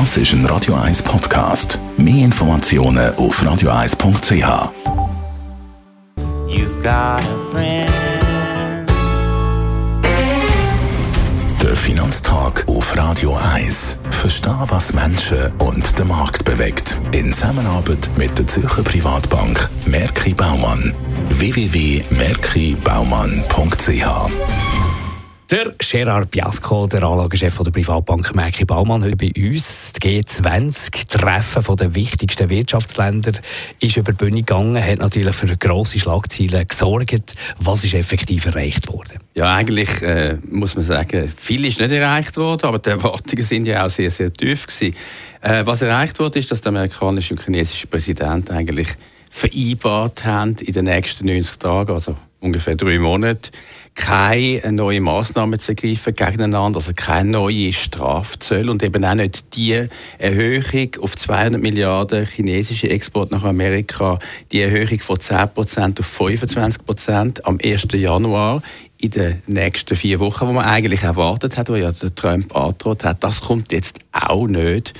Das ist ein Radio 1 Podcast. Mehr Informationen auf radio1.ch. You've got a friend. Der Finanztag auf Radio 1. Verstehen, was Menschen und den Markt bewegt. In Zusammenarbeit mit der Zürcher Privatbank Merki Baumann. www.merkibaumann.ch Der Gerard Biasco, der Anlagechef der Privatbank Merki Baumann, heute bei uns. Das G20-Treffen der wichtigsten Wirtschaftsländer ist über die Bühne gegangen, hat natürlich für grosse Schlagzeilen gesorgt. Was ist effektiv erreicht worden? Ja, eigentlich äh, muss man sagen, viel ist nicht erreicht worden, aber die Erwartungen sind ja auch sehr, sehr tief gewesen. Äh, was erreicht wurde, ist, dass der amerikanische und chinesische Präsident eigentlich vereinbart haben, in den nächsten 90 Tagen, also ungefähr drei Monate, keine neuen Massnahmen zu ergreifen gegeneinander, also keine neue Strafzölle und eben auch nicht die Erhöhung auf 200 Milliarden chinesische Export nach Amerika, die Erhöhung von 10% auf 25% am 1. Januar in den nächsten vier Wochen, wo man eigentlich erwartet hat, wo ja der Trump angedroht hat, das kommt jetzt auch nicht.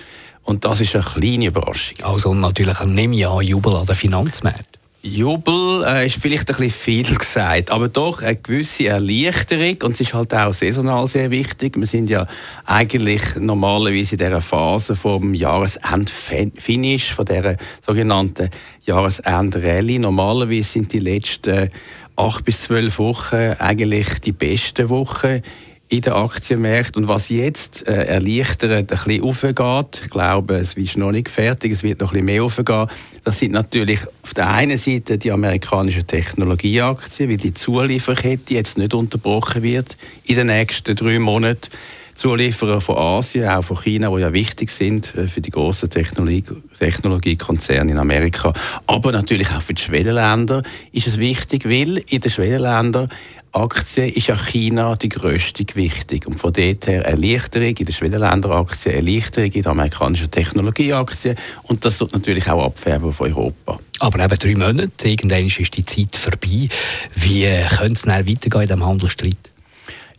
Und das ist eine kleine Überraschung. Also natürlich ich an, Jubel an den Finanzmärkten. Jubel äh, ist vielleicht ein bisschen viel gesagt, aber doch eine gewisse Erleichterung und es ist halt auch saisonal sehr wichtig. Wir sind ja eigentlich normalerweise in dieser Phase vom Jahresendfinish, von dieser sogenannten Jahresendrallye. Normalerweise sind die letzten acht bis zwölf Wochen eigentlich die besten Wochen in den Aktienmärkten. Und was jetzt äh, erleichtert ein bisschen aufgeht, ich glaube, es ist noch nicht fertig, es wird noch ein bisschen mehr aufgehen, das sind natürlich auf der einen Seite die amerikanischen Technologieaktien, weil die Zulieferkette jetzt nicht unterbrochen wird in den nächsten drei Monaten. Zulieferer von Asien, auch von China, die ja wichtig sind äh, für die großen Technologie Technologiekonzerne in Amerika, aber natürlich auch für die Schwellenländer ist es wichtig, weil in den Schwellenländern Aktien ist ja China die grösste Gewichtung. Und von dort her Erleichterung in den Schwellenländeraktien, Erleichterung in den amerikanischen Technologieaktien. Und das tut natürlich auch abfärben auf Europa. Aber eben drei Monate, irgendwann ist die Zeit vorbei. Wie könnte es weitergehen in diesem Handelsstreit?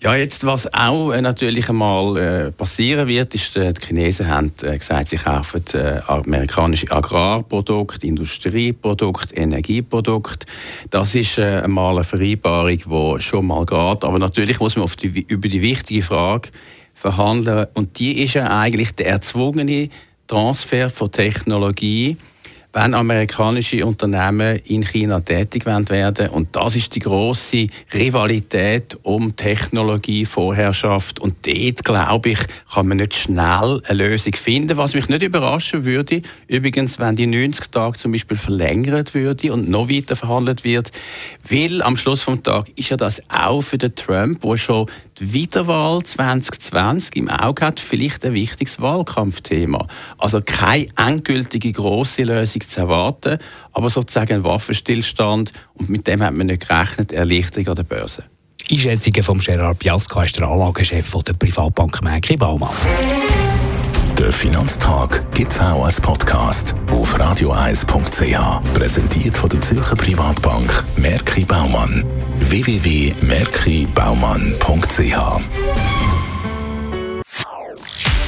Ja, jetzt, was auch äh, natürlich einmal äh, passieren wird, ist, äh, die Chinesen haben äh, gesagt, sie kaufen äh, amerikanische Agrarprodukte, Industrieprodukte, Energieprodukte. Das ist äh, einmal eine Vereinbarung, die schon mal geht. Aber natürlich muss man die, über die wichtige Frage verhandeln. Und die ist ja eigentlich der erzwungene Transfer von Technologie wenn amerikanische Unternehmen in China tätig werden Und das ist die große Rivalität um Technologie, Vorherrschaft. Und dort, glaube ich, kann man nicht schnell eine Lösung finden. Was mich nicht überraschen würde, übrigens, wenn die 90 Tage zum Beispiel verlängert würde und noch weiter verhandelt wird, weil am Schluss des Tages ist ja das auch für den Trump, der schon die Wiederwahl 2020 im Auge hat, vielleicht ein wichtiges Wahlkampfthema. Also keine endgültige große Lösung zu erwarten, aber sozusagen ein Waffenstillstand und mit dem hat man nicht gerechnet, Erleichterung an der Börse. Einschätzungen von Gerard Piasco ist der Anlagechef der Privatbank Merki Baumann. Der Finanztag gibt es auch als Podcast auf radio1.ch. Präsentiert von der Zürcher Privatbank Merki Baumann. www.merkibaumann.ch